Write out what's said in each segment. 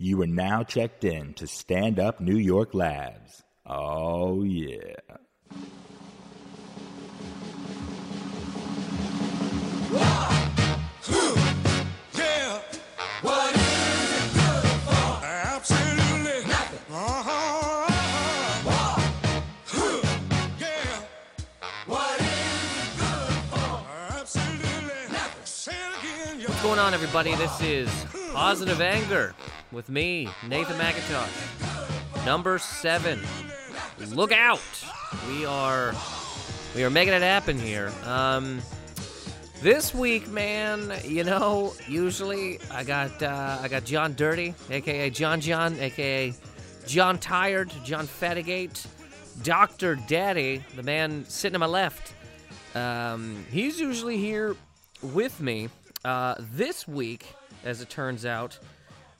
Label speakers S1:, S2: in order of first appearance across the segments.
S1: You are now checked in to Stand Up New York Labs. Oh, yeah.
S2: Yeah. What is it good for? Absolutely nothing. Huh. Yeah. What is it good for? Absolutely nothing. Say it again.
S3: What's going on, everybody? This is Positive Anger with me, Nathan McIntosh. Number seven. Look out! We are we are making it happen here. Um, this week, man, you know, usually I got uh, I got John Dirty, aka John John, aka John Tired, John Fatigate, Doctor Daddy, the man sitting to my left. Um, he's usually here with me. Uh, this week, as it turns out,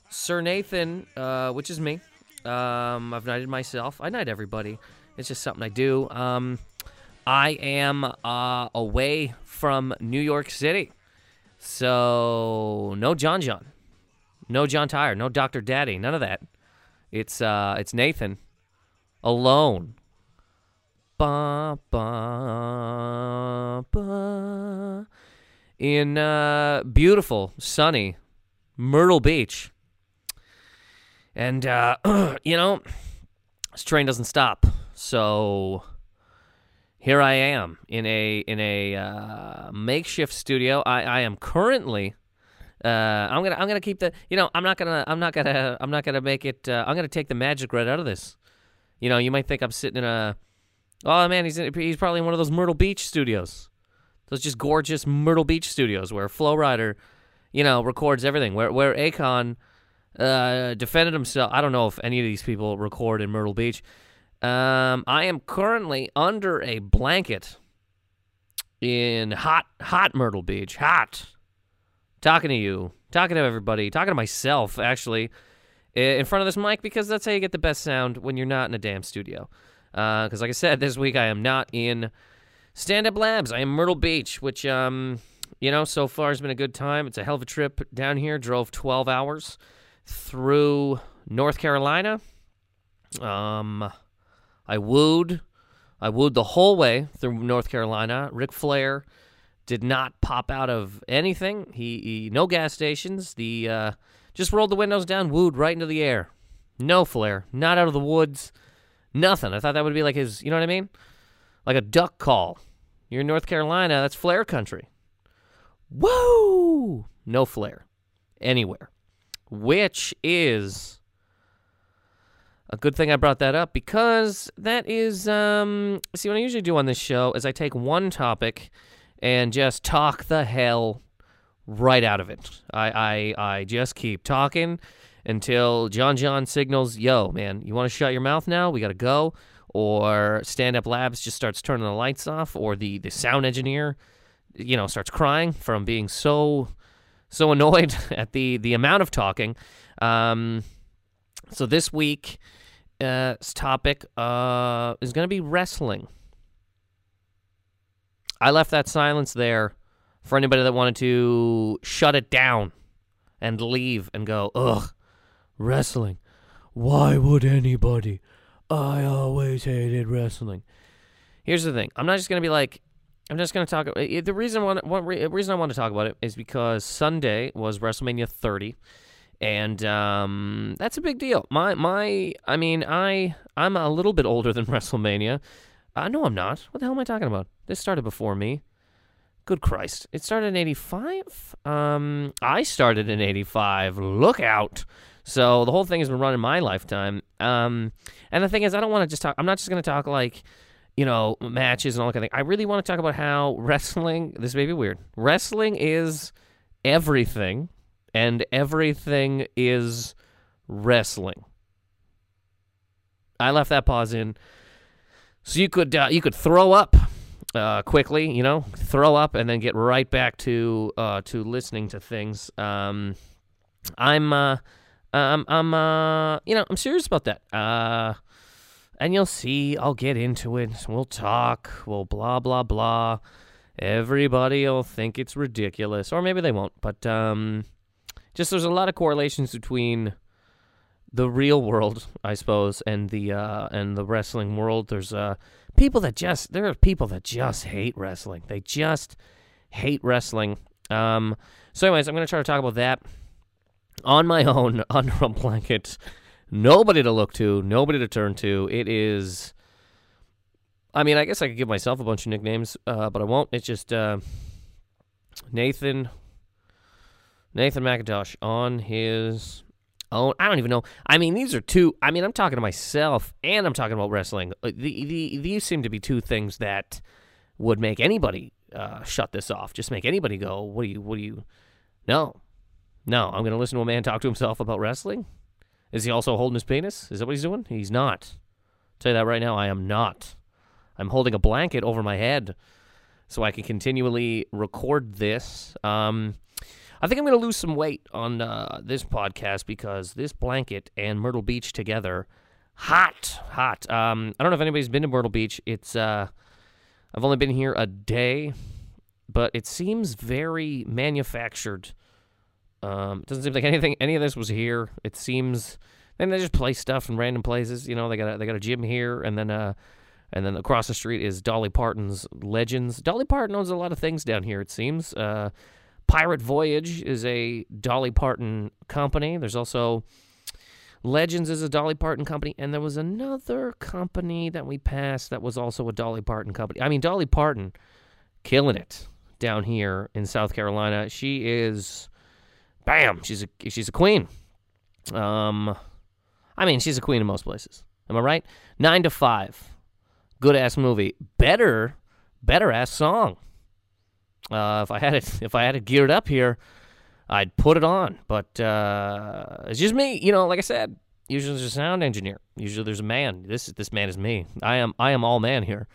S3: Sir Nathan, uh, which is me, um, I've knighted myself. I knight everybody. It's just something I do. Um, I am uh, away from New York City. So, no John John. No John Tire. No Dr. Daddy. None of that. It's uh, it's Nathan alone. Ba, ba, ba. In uh, beautiful, sunny Myrtle Beach. And, uh, you know, this train doesn't stop. So here I am in a in a uh, makeshift studio. I, I am currently uh, I'm gonna I'm gonna keep the you know I'm not gonna I'm not gonna I'm not gonna make it uh, I'm gonna take the magic right out of this. You know you might think I'm sitting in a oh man he's in, he's probably in one of those Myrtle Beach studios, those just gorgeous Myrtle Beach studios where Flo Rida, you know records everything. Where where Akon uh, defended himself. I don't know if any of these people record in Myrtle Beach. Um, I am currently under a blanket in hot, hot Myrtle Beach. Hot. Talking to you, talking to everybody, talking to myself, actually, in front of this mic because that's how you get the best sound when you're not in a damn studio. Because, like I said, this week I am not in Stand Up Labs. I am Myrtle Beach, which, um, you know, so far has been a good time. It's a hell of a trip down here. Drove 12 hours through North Carolina. Um, I wooed. I wooed the whole way through North Carolina. Ric Flair did not pop out of anything. He, he no gas stations. The uh, just rolled the windows down, wooed right into the air. No Flair, not out of the woods, nothing. I thought that would be like his, you know what I mean? Like a duck call. You're in North Carolina, that's Flair country. Woo! No Flair anywhere. Which is a good thing I brought that up because that is um see what I usually do on this show is I take one topic and just talk the hell right out of it. I I, I just keep talking until John John signals, "Yo, man, you want to shut your mouth now? We got to go." Or Stand Up Labs just starts turning the lights off or the the sound engineer you know starts crying from being so so annoyed at the the amount of talking. Um so this week's uh, topic uh, is going to be wrestling. I left that silence there for anybody that wanted to shut it down and leave and go, ugh, wrestling. Why would anybody? I always hated wrestling. Here's the thing. I'm not just going to be like, I'm just going to talk. uh, The reason one, one re- reason I want to talk about it is because Sunday was WrestleMania 30 and um, that's a big deal. My my, I mean, I I'm a little bit older than WrestleMania. Uh, no, I'm not. What the hell am I talking about? This started before me. Good Christ! It started in '85. Um, I started in '85. Look out! So the whole thing has been running my lifetime. Um, and the thing is, I don't want to just talk. I'm not just going to talk like, you know, matches and all that kind of thing. I really want to talk about how wrestling. This may be weird. Wrestling is everything and everything is wrestling. I left that pause in so you could uh, you could throw up uh, quickly, you know, throw up and then get right back to uh, to listening to things. Um, I'm uh, um, I'm uh, you know I'm serious about that. Uh, and you'll see. I'll get into it. We'll talk. We'll blah blah blah. Everybody'll think it's ridiculous, or maybe they won't. But um, just there's a lot of correlations between the real world, I suppose, and the uh, and the wrestling world. There's uh, people that just there are people that just hate wrestling. They just hate wrestling. Um, so, anyways, I'm going to try to talk about that on my own under a blanket. Nobody to look to, nobody to turn to. It is. I mean, I guess I could give myself a bunch of nicknames, uh, but I won't. It's just uh, Nathan Nathan McIntosh on his own. I don't even know. I mean, these are two. I mean, I'm talking to myself and I'm talking about wrestling. Uh, The, the, these seem to be two things that would make anybody uh, shut this off. Just make anybody go, "What do you? What do you?" No, no. I'm going to listen to a man talk to himself about wrestling. Is he also holding his penis? Is that what he's doing? He's not. I'll tell you that right now. I am not. I'm holding a blanket over my head so I can continually record this. Um, I think I'm going to lose some weight on uh, this podcast because this blanket and Myrtle Beach together, hot, hot. Um, I don't know if anybody's been to Myrtle Beach. It's uh, I've only been here a day, but it seems very manufactured. Um, it doesn't seem like anything, any of this was here. It seems, they just play stuff in random places. You know, they got a, they got a gym here, and then uh, and then across the street is Dolly Parton's Legends. Dolly Parton owns a lot of things down here. It seems. Uh, Pirate Voyage is a Dolly Parton company. There's also Legends is a Dolly Parton company, and there was another company that we passed that was also a Dolly Parton company. I mean, Dolly Parton killing it down here in South Carolina. She is, bam, she's a she's a queen. Um, I mean, she's a queen in most places. Am I right? Nine to Five, good ass movie. Better, better ass song. Uh, if I had it, if I had it geared up here, I'd put it on. But uh, it's just me, you know. Like I said, usually there's a sound engineer. Usually there's a man. This this man is me. I am I am all man here.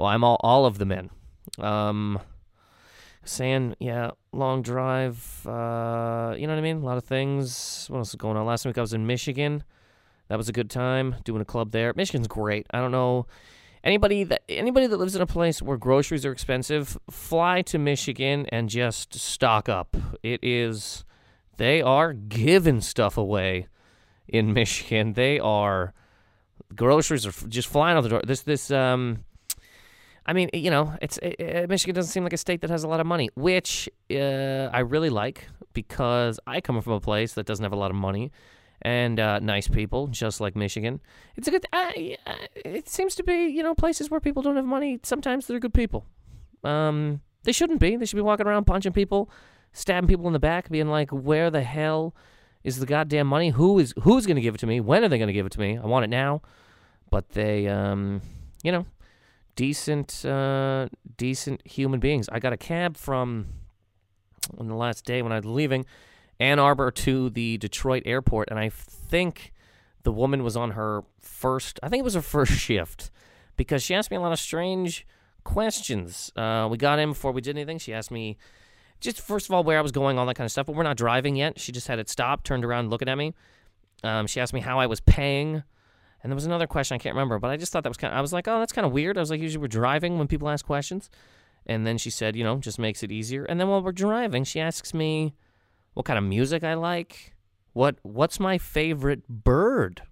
S3: Oh, I'm all all of the men. Um, saying yeah, long drive. Uh, you know what I mean? A lot of things. What else is going on? Last week I was in Michigan. That was a good time doing a club there. Michigan's great. I don't know anybody that anybody that lives in a place where groceries are expensive, fly to Michigan and just stock up. It is they are giving stuff away in Michigan. They are groceries are just flying out the door. This this um I mean, you know, it's uh, Michigan doesn't seem like a state that has a lot of money, which uh, I really like because I come from a place that doesn't have a lot of money and uh, nice people, just like Michigan. It's a good. It seems to be, you know, places where people don't have money. Sometimes they're good people. Um, they shouldn't be. They should be walking around punching people, stabbing people in the back, being like, "Where the hell is the goddamn money? Who is who's going to give it to me? When are they going to give it to me? I want it now." But they, um, you know, decent, uh, decent human beings. I got a cab from on the last day when I was leaving. Ann Arbor to the Detroit airport, and I think the woman was on her first, I think it was her first shift, because she asked me a lot of strange questions. Uh, we got in before we did anything. She asked me, just first of all, where I was going, all that kind of stuff, but we're not driving yet. She just had it stopped, turned around, looking at me. Um, she asked me how I was paying. And there was another question I can't remember, but I just thought that was kind of, I was like, oh, that's kind of weird. I was like, usually we're driving when people ask questions. And then she said, you know, just makes it easier. And then while we're driving, she asks me, what kind of music I like, what what's my favorite bird.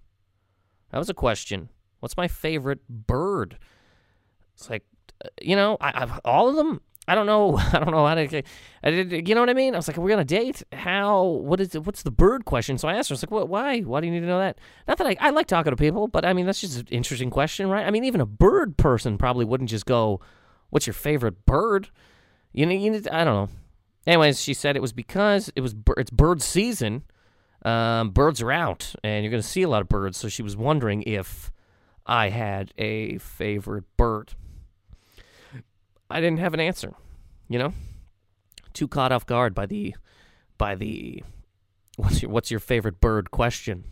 S3: That was a question. What's my favorite bird? It's like, uh, you know, I, I've all of them. I don't know. I don't know how to. I did. You know what I mean? I was like, "Are we're on a date. How? What is? What's the bird question? So I asked her. I was like, what? Why? Why do you need to know that? Not that I. I like talking to people, but I mean, that's just an interesting question, right? I mean, even a bird person probably wouldn't just go, "What's your favorite bird?" You know. You need. I don't know. Anyways, she said it was because it was it's bird season. Um, birds are out, and you're going to see a lot of birds. So she was wondering if I had a favorite bird. I didn't have an answer. You know, too caught off guard by the by the what's your what's your favorite bird question.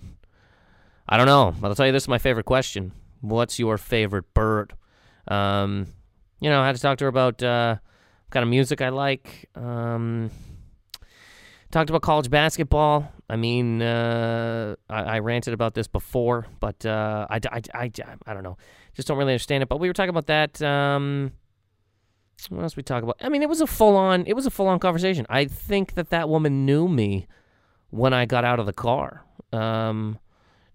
S3: I don't know. I'll tell you this is my favorite question. What's your favorite bird? Um, you know, I had to talk to her about uh, what kind of music I like. Um, talked about college basketball. I mean, uh, I, I ranted about this before, but uh, I, I, I, I don't know. Just don't really understand it. But we were talking about that. Um, what else we talk about? I mean, it was a full on. It was a full on conversation. I think that that woman knew me when I got out of the car. Um,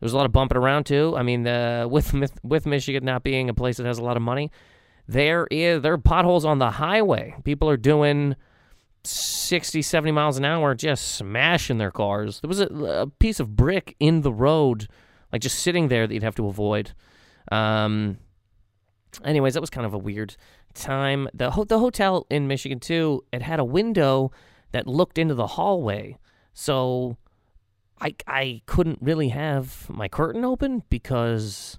S3: There was a lot of bumping around too. I mean, with with- with Michigan not being a place that has a lot of money, there is there are potholes on the highway. People are doing 60, 70 miles an hour, just smashing their cars. There was a, a piece of brick in the road, like just sitting there that you'd have to avoid. Um, anyways, that was kind of a weird time. The ho- the hotel in Michigan too, it had a window that looked into the hallway, so I I couldn't really have my curtain open because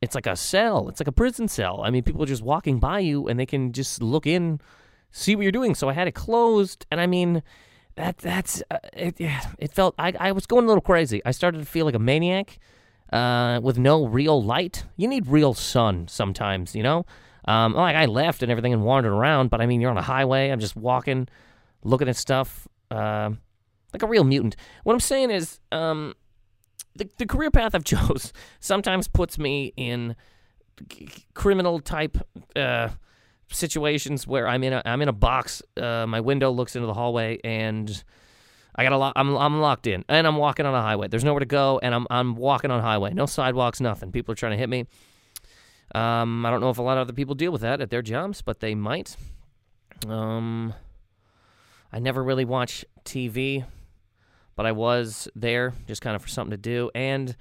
S3: it's like a cell. It's like a prison cell. I mean, people are just walking by you and they can just look in, see what you're doing. So I had it closed, and I mean, that that's uh, it. Yeah, it felt I I was going a little crazy. I started to feel like a maniac, uh, with no real light. You need real sun sometimes, you know. Um, like I left and everything and wandered around, but I mean, you're on a highway. I'm just walking, looking at stuff, uh, like a real mutant. What I'm saying is, um, the, the career path I've chose sometimes puts me in criminal type uh, situations where I'm in a I'm in a box. Uh, my window looks into the hallway, and I got a lo- I'm I'm locked in, and I'm walking on a highway. There's nowhere to go, and I'm I'm walking on highway. No sidewalks, nothing. People are trying to hit me. Um, I don't know if a lot of other people deal with that at their jobs, but they might. Um, I never really watch TV but I was there just kind of for something to do. And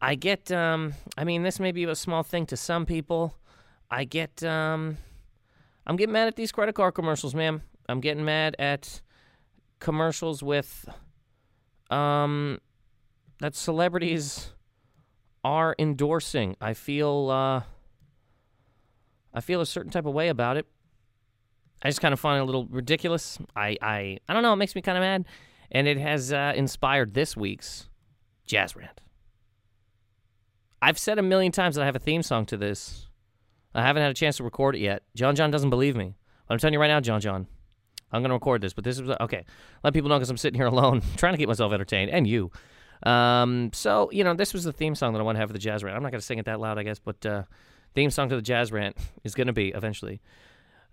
S3: I get, um, I mean, this may be a small thing to some people. I get, um, I'm getting mad at these credit card commercials, man. I'm getting mad at commercials with, um, that celebrities are endorsing. I feel, uh, I feel a certain type of way about it. I just kind of find it a little ridiculous. I, I, I don't know. It makes me kind of mad and it has uh, inspired this week's Jazz Rant. I've said a million times that I have a theme song to this. I haven't had a chance to record it yet. John John doesn't believe me. But I'm telling you right now, John John, I'm going to record this. But this is okay. Let people know because I'm sitting here alone, trying to keep myself entertained, and you. Um, so you know, this was the theme song that I want to have for the Jazz Rant. I'm not going to sing it that loud, I guess, but uh, theme song to the Jazz Rant is going to be eventually.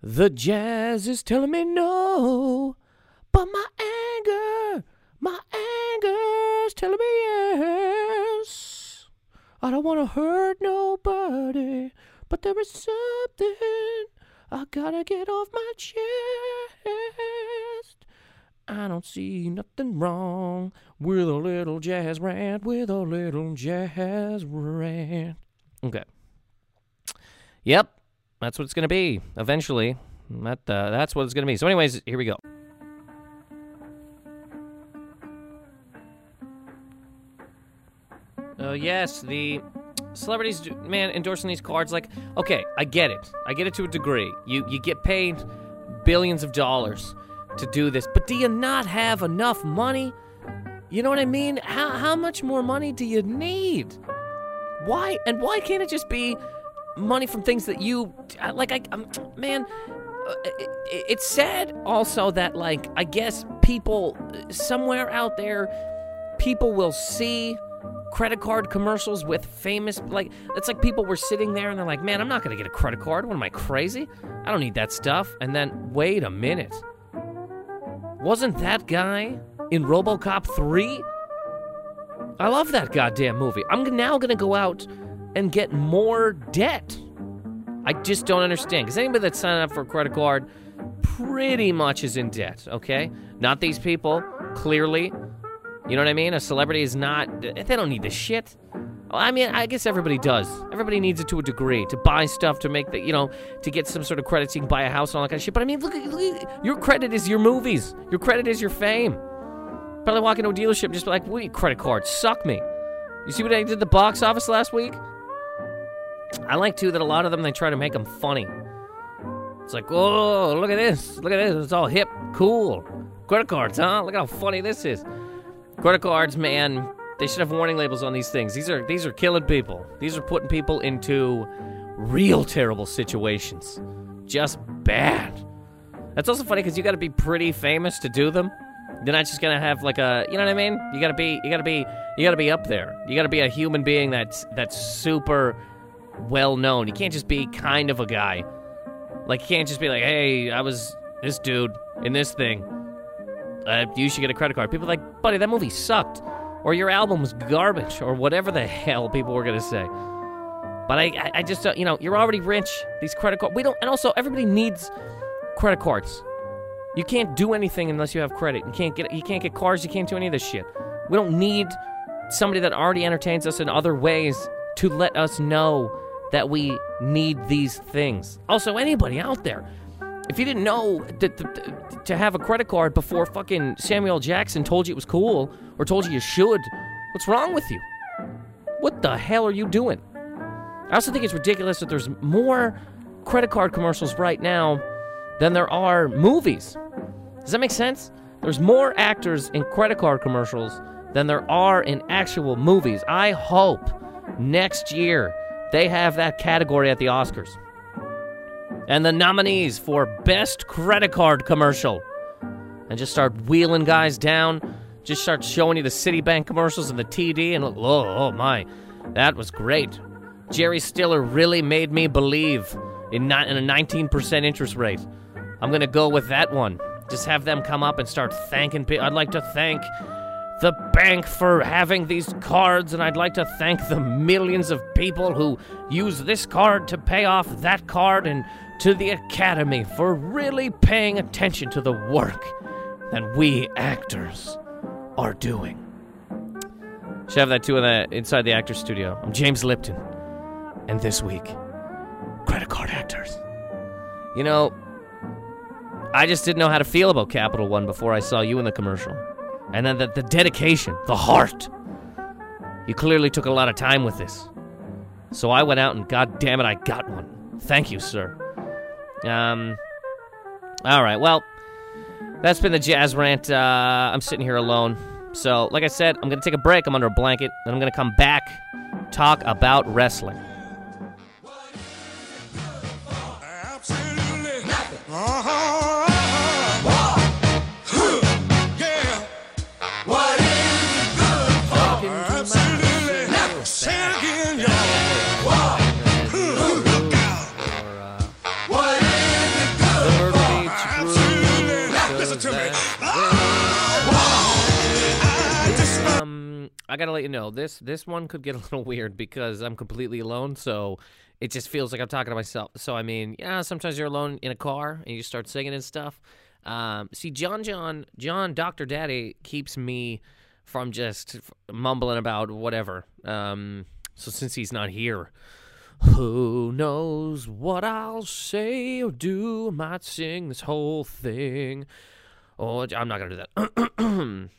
S3: The jazz is telling me no. But my anger, my anger's telling me yes. I don't want to hurt nobody, but there is something I gotta get off my chest. I don't see nothing wrong with a little jazz rant, with a little jazz rant. Okay. Yep, that's what it's gonna be eventually. That uh, that's what it's gonna be. So, anyways, here we go. Oh yes, the celebrities, man, endorsing these cards. Like, okay, I get it. I get it to a degree. You you get paid billions of dollars to do this, but do you not have enough money? You know what I mean? How how much more money do you need? Why and why can't it just be money from things that you like? I man. uh, it- It's sad also that like I guess people somewhere out there people will see credit card commercials with famous like it's like people were sitting there and they're like man i'm not going to get a credit card what am i crazy i don't need that stuff and then wait a minute wasn't that guy in robocop 3 i love that goddamn movie i'm now going to go out and get more debt i just don't understand because anybody that's signed up for a credit card pretty much is in debt okay not these people clearly you know what I mean? A celebrity is not, they don't need the shit. I mean, I guess everybody does. Everybody needs it to a degree to buy stuff to make the, you know, to get some sort of credit so you can buy a house and all that kind of shit. But I mean, look, look your credit is your movies. Your credit is your fame. Probably walk into a dealership and just be like, wait, credit cards suck me. You see what I did at the box office last week? I like too that a lot of them they try to make them funny. It's like, oh, look at this, look at this, it's all hip, cool. Credit cards, huh? Look how funny this is. Credit cards, man, they should have warning labels on these things. These are these are killing people. These are putting people into real terrible situations. Just bad. That's also funny because you got to be pretty famous to do them. You're not just gonna have like a, you know what I mean? You gotta be, you gotta be, you gotta be up there. You gotta be a human being that's that's super well known. You can't just be kind of a guy. Like you can't just be like, hey, I was this dude in this thing. Uh, you should get a credit card. People like, buddy, that movie sucked. Or your album was garbage, or whatever the hell people were gonna say. But I, I, I just, uh, you know, you're already rich. These credit cards, we don't, and also everybody needs credit cards. You can't do anything unless you have credit. You can't get, you can't get cars. You can't do any of this shit. We don't need somebody that already entertains us in other ways to let us know that we need these things. Also, anybody out there, if you didn't know that to have a credit card before fucking Samuel Jackson told you it was cool or told you you should, what's wrong with you? What the hell are you doing? I also think it's ridiculous that there's more credit card commercials right now than there are movies. Does that make sense? There's more actors in credit card commercials than there are in actual movies. I hope next year they have that category at the Oscars. And the nominees for Best Credit Card Commercial. And just start wheeling guys down. Just start showing you the Citibank commercials and the TD. And oh, oh my, that was great. Jerry Stiller really made me believe in, not, in a 19% interest rate. I'm going to go with that one. Just have them come up and start thanking people. I'd like to thank the bank for having these cards, and I'd like to thank the millions of people who use this card to pay off that card, and to the Academy for really paying attention to the work that we actors are doing. Should have that too in the, inside the actor studio. I'm James Lipton, and this week, credit card actors. You know, I just didn't know how to feel about Capital One before I saw you in the commercial. And then the, the dedication, the heart. You clearly took a lot of time with this. So I went out and god damn it, I got one. Thank you, sir. Um All right, well, that's been the jazz rant. Uh, I'm sitting here alone. So, like I said, I'm going to take a break. I'm under a blanket. Then I'm going to come back, talk about wrestling. Gotta let you know this this one could get a little weird because I'm completely alone, so it just feels like I'm talking to myself. So I mean, yeah, sometimes you're alone in a car and you start singing and stuff. Um, see, John, John, John, Doctor Daddy keeps me from just mumbling about whatever. Um, so since he's not here, who knows what I'll say or do? I might sing this whole thing. Oh, I'm not gonna do that.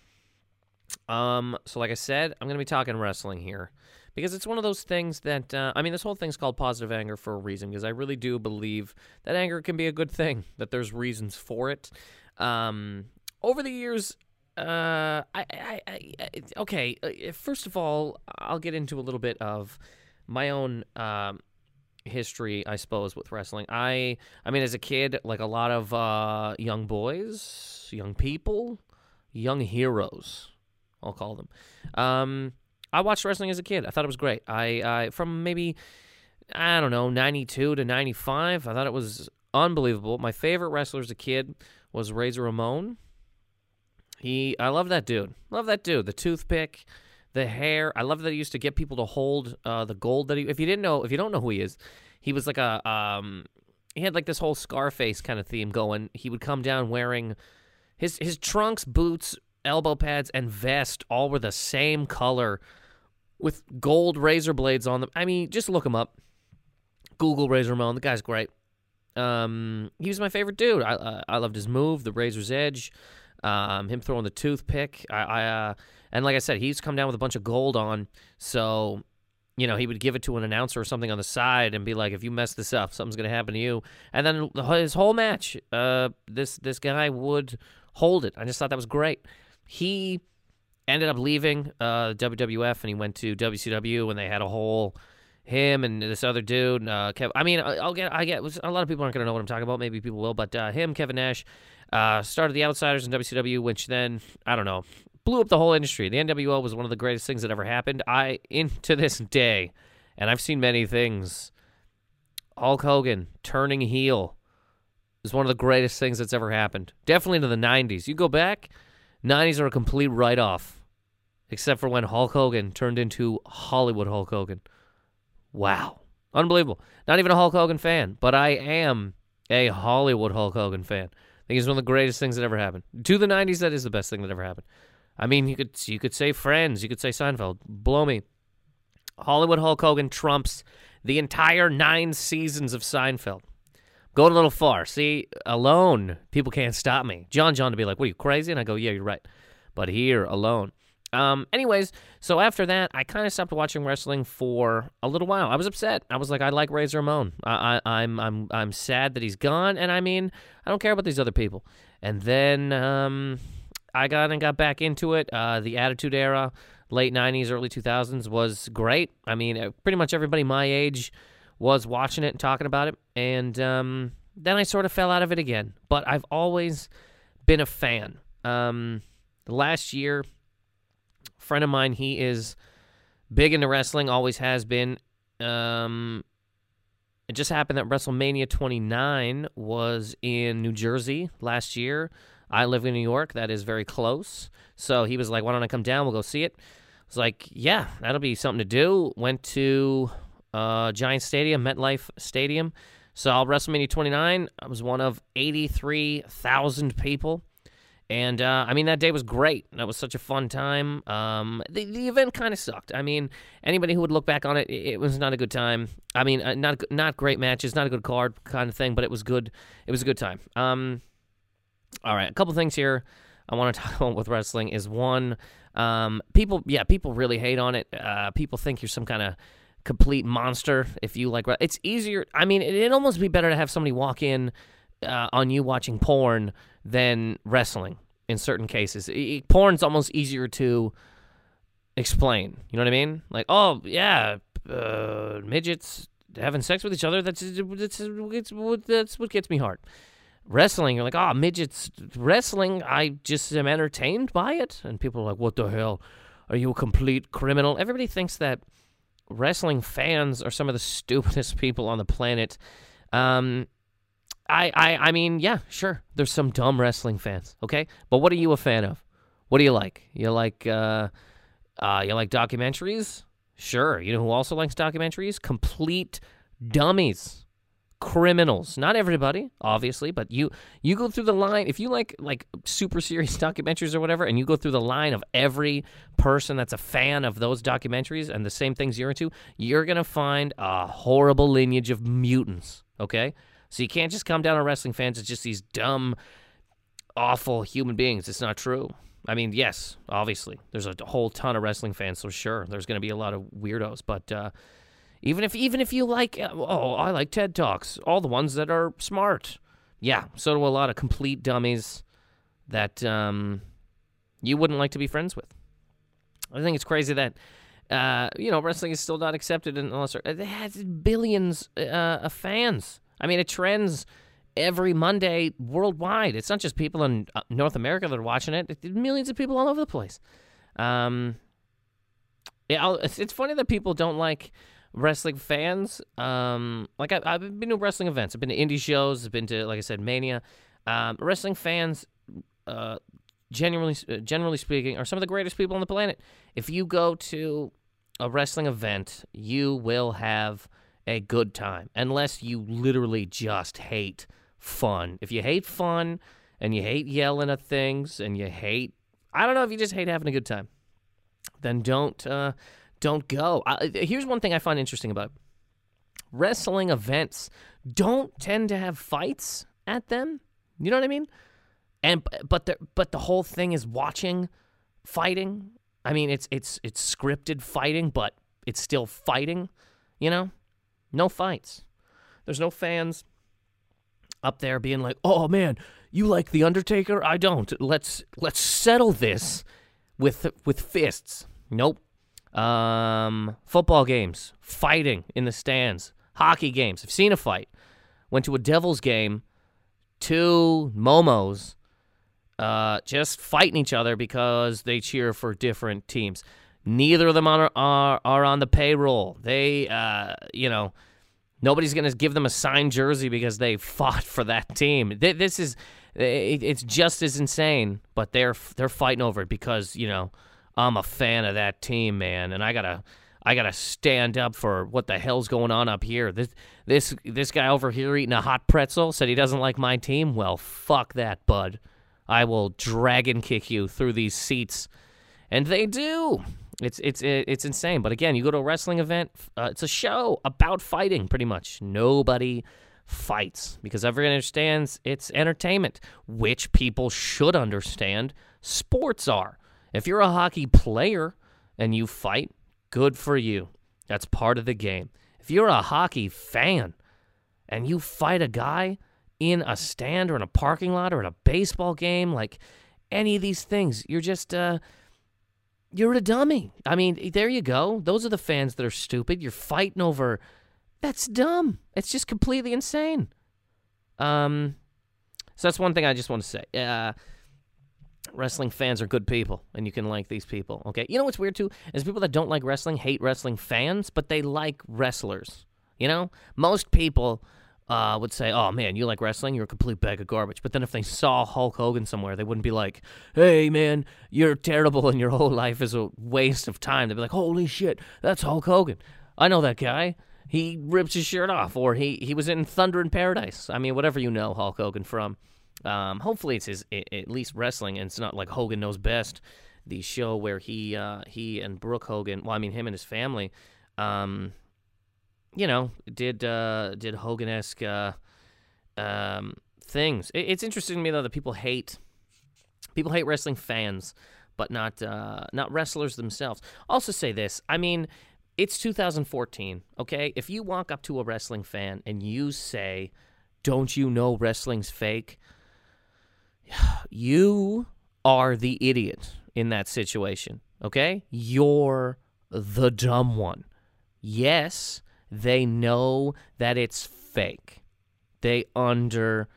S3: Um, so like I said, I'm gonna be talking wrestling here because it's one of those things that uh, I mean, this whole thing's called positive anger for a reason because I really do believe that anger can be a good thing. That there's reasons for it. Um, over the years, uh, I, I, I, okay. uh, First of all, I'll get into a little bit of my own um, history, I suppose, with wrestling. I, I mean, as a kid, like a lot of uh, young boys, young people, young heroes. I'll call them. Um, I watched wrestling as a kid. I thought it was great. I, from maybe I don't know, 92 to 95, I thought it was unbelievable. My favorite wrestler as a kid was Razor Ramon. He I love that dude. Love that dude. The toothpick, the hair. I love that he used to get people to hold uh, the gold that he if you didn't know, if you don't know who he is, he was like a um he had like this whole Scarface kind of theme going. He would come down wearing his his trunks, boots, elbow pads, and vest all were the same color with gold razor blades on them. I mean, just look him up. Google Razor Ramon. The guy's great. Um, he was my favorite dude. I uh, I loved his move, the razor's edge, um, him throwing the toothpick. I, I uh, and like I said, he's come down with a bunch of gold on, so you know he would give it to an announcer or something on the side and be like, "If you mess this up, something's gonna happen to you." And then his whole match, uh, this this guy would hold it. I just thought that was great. He ended up leaving uh, WWF and he went to WCW and they had a whole him and this other dude. Uh, Kev, I mean, I'll get, I get. A lot of people aren't going to know what I'm talking about. Maybe people will, but uh, him, Kevin Nash, uh, started the Outsiders in WCW, which then I don't know, blew up the whole industry. The NWO was one of the greatest things that ever happened. I, in to this day, and I've seen many things. Hulk Hogan turning heel is one of the greatest things that's ever happened. Definitely into the 90s. You go back, 90s are a complete write off. except for when Hulk Hogan turned into Hollywood Hulk Hogan. Wow. Unbelievable. Not even a Hulk Hogan fan, but I am a Hollywood Hulk Hogan fan. I think he's one of the greatest things that ever happened. To the 90s, that is the best thing that ever happened. I mean, you could you could say Friends, you could say Seinfeld. Blow me. Hollywood Hulk Hogan trumps the entire nine seasons of Seinfeld. Going a little far. See, alone, people can't stop me. John John to be like, "What are you crazy?" And I go, "Yeah, you're right." But here, alone. Um. Anyways, so after that, I kind of stopped watching wrestling for a little while. I was upset. I was like, I like Razor Ramon. I, I, I'm, I'm, I'm sad that he's gone. And I mean, I don't care about these other people. And then, um, I got and got back into it. Uh, the Attitude Era, late '90s, early 2000s, was great. I mean, uh, pretty much everybody my age was watching it and talking about it. And um, then I sort of fell out of it again. But I've always been a fan. Um, last year, a friend of mine, he is big into wrestling, always has been. Um, it just happened that WrestleMania 29 was in New Jersey last year. I live in New York. That is very close. So he was like, why don't I come down? We'll go see it. I was like, yeah, that'll be something to do. Went to uh, Giant Stadium, MetLife Stadium. Saw WrestleMania 29. I was one of 83,000 people. And uh, I mean, that day was great. That was such a fun time. Um, the, the event kind of sucked. I mean, anybody who would look back on it, it, it was not a good time. I mean, uh, not not great matches, not a good card kind of thing, but it was good. It was a good time. Um, all right, a couple things here I want to talk about with wrestling is one, um, people, yeah, people really hate on it. Uh, people think you're some kind of complete monster if you like. It's easier. I mean, it, it'd almost be better to have somebody walk in uh, on you watching porn than wrestling in certain cases. I- porn's almost easier to explain. You know what I mean? Like, oh yeah, uh, midgets having sex with each other. That's that's that's what gets me hard. Wrestling, you're like, oh, midgets wrestling. I just am entertained by it, and people are like, what the hell? Are you a complete criminal? Everybody thinks that wrestling fans are some of the stupidest people on the planet. Um, I, I, I mean, yeah, sure. There's some dumb wrestling fans, okay? But what are you a fan of? What do you like? You like, uh, uh, you like documentaries? Sure. You know who also likes documentaries? Complete dummies, criminals. Not everybody, obviously, but you you go through the line. If you like like super serious documentaries or whatever, and you go through the line of every person that's a fan of those documentaries and the same things you're into, you're gonna find a horrible lineage of mutants. Okay. So you can't just come down on wrestling fans as just these dumb, awful human beings. It's not true. I mean, yes, obviously, there's a whole ton of wrestling fans, so sure, there's going to be a lot of weirdos. But uh, even if even if you like, uh, oh, I like TED talks, all the ones that are smart, yeah, so do a lot of complete dummies that um, you wouldn't like to be friends with. I think it's crazy that uh, you know wrestling is still not accepted unless it has billions uh, of fans. I mean, it trends every Monday worldwide. It's not just people in uh, North America that are watching it. It's millions of people all over the place. Um, yeah, it's funny that people don't like wrestling fans. Um, like I, I've been to wrestling events. I've been to indie shows. I've been to, like I said, Mania. Um, wrestling fans, uh, generally uh, generally speaking, are some of the greatest people on the planet. If you go to a wrestling event, you will have a good time, unless you literally just hate fun. If you hate fun and you hate yelling at things and you hate, I don't know, if you just hate having a good time, then don't uh, don't go. Uh, here's one thing I find interesting about wrestling events: don't tend to have fights at them. You know what I mean? And but the but the whole thing is watching fighting. I mean, it's it's it's scripted fighting, but it's still fighting. You know, no fights. There's no fans up there being like, "Oh man, you like the Undertaker? I don't. Let's let's settle this with with fists." Nope. Um, football games, fighting in the stands, hockey games. I've seen a fight. Went to a Devils game, two momos, uh, just fighting each other because they cheer for different teams. Neither of them are are, are on the payroll. They, uh, you know, nobody's gonna give them a signed jersey because they fought for that team. This is, it's just as insane, but they're they're fighting over it because you know I'm a fan of that team, man, and I gotta I gotta stand up for what the hell's going on up here. This this this guy over here eating a hot pretzel said he doesn't like my team. Well, fuck that, bud. I will dragon kick you through these seats, and they do. It's it's it's insane. But again, you go to a wrestling event. Uh, it's a show about fighting, pretty much. Nobody fights because everyone understands it's entertainment, which people should understand. Sports are. If you're a hockey player and you fight, good for you. That's part of the game. If you're a hockey fan and you fight a guy in a stand or in a parking lot or in a baseball game, like any of these things, you're just uh you're a dummy. I mean, there you go. Those are the fans that are stupid. You're fighting over that's dumb. It's just completely insane. Um so that's one thing I just want to say. Uh wrestling fans are good people and you can like these people okay? You know what's weird too is people that don't like wrestling hate wrestling fans but they like wrestlers you know? Most people uh, would say oh man you like wrestling? You're a complete bag of garbage. But then if they saw hulk hogan somewhere they wouldn't be like hey man you're terrible and your whole life is a waste of time. They'd be like holy shit that's hulk hogan. I know that guy. He rips his shirt off or he, he was in thunder in paradise. I mean whatever you know hulk hogan from um, hopefully, it's his at least wrestling, and it's not like Hogan knows best. The show where he uh, he and Brooke Hogan, well, I mean him and his family, um, you know, did uh, did Hogan esque uh, um, things. It, it's interesting to me though that people hate people hate wrestling fans, but not uh, not wrestlers themselves. Also, say this. I mean, it's 2014. Okay, if you walk up to a wrestling fan and you say, "Don't you know wrestling's fake?" You are the idiot in that situation, okay? You're the dumb one. Yes, they know that it's fake. They understand.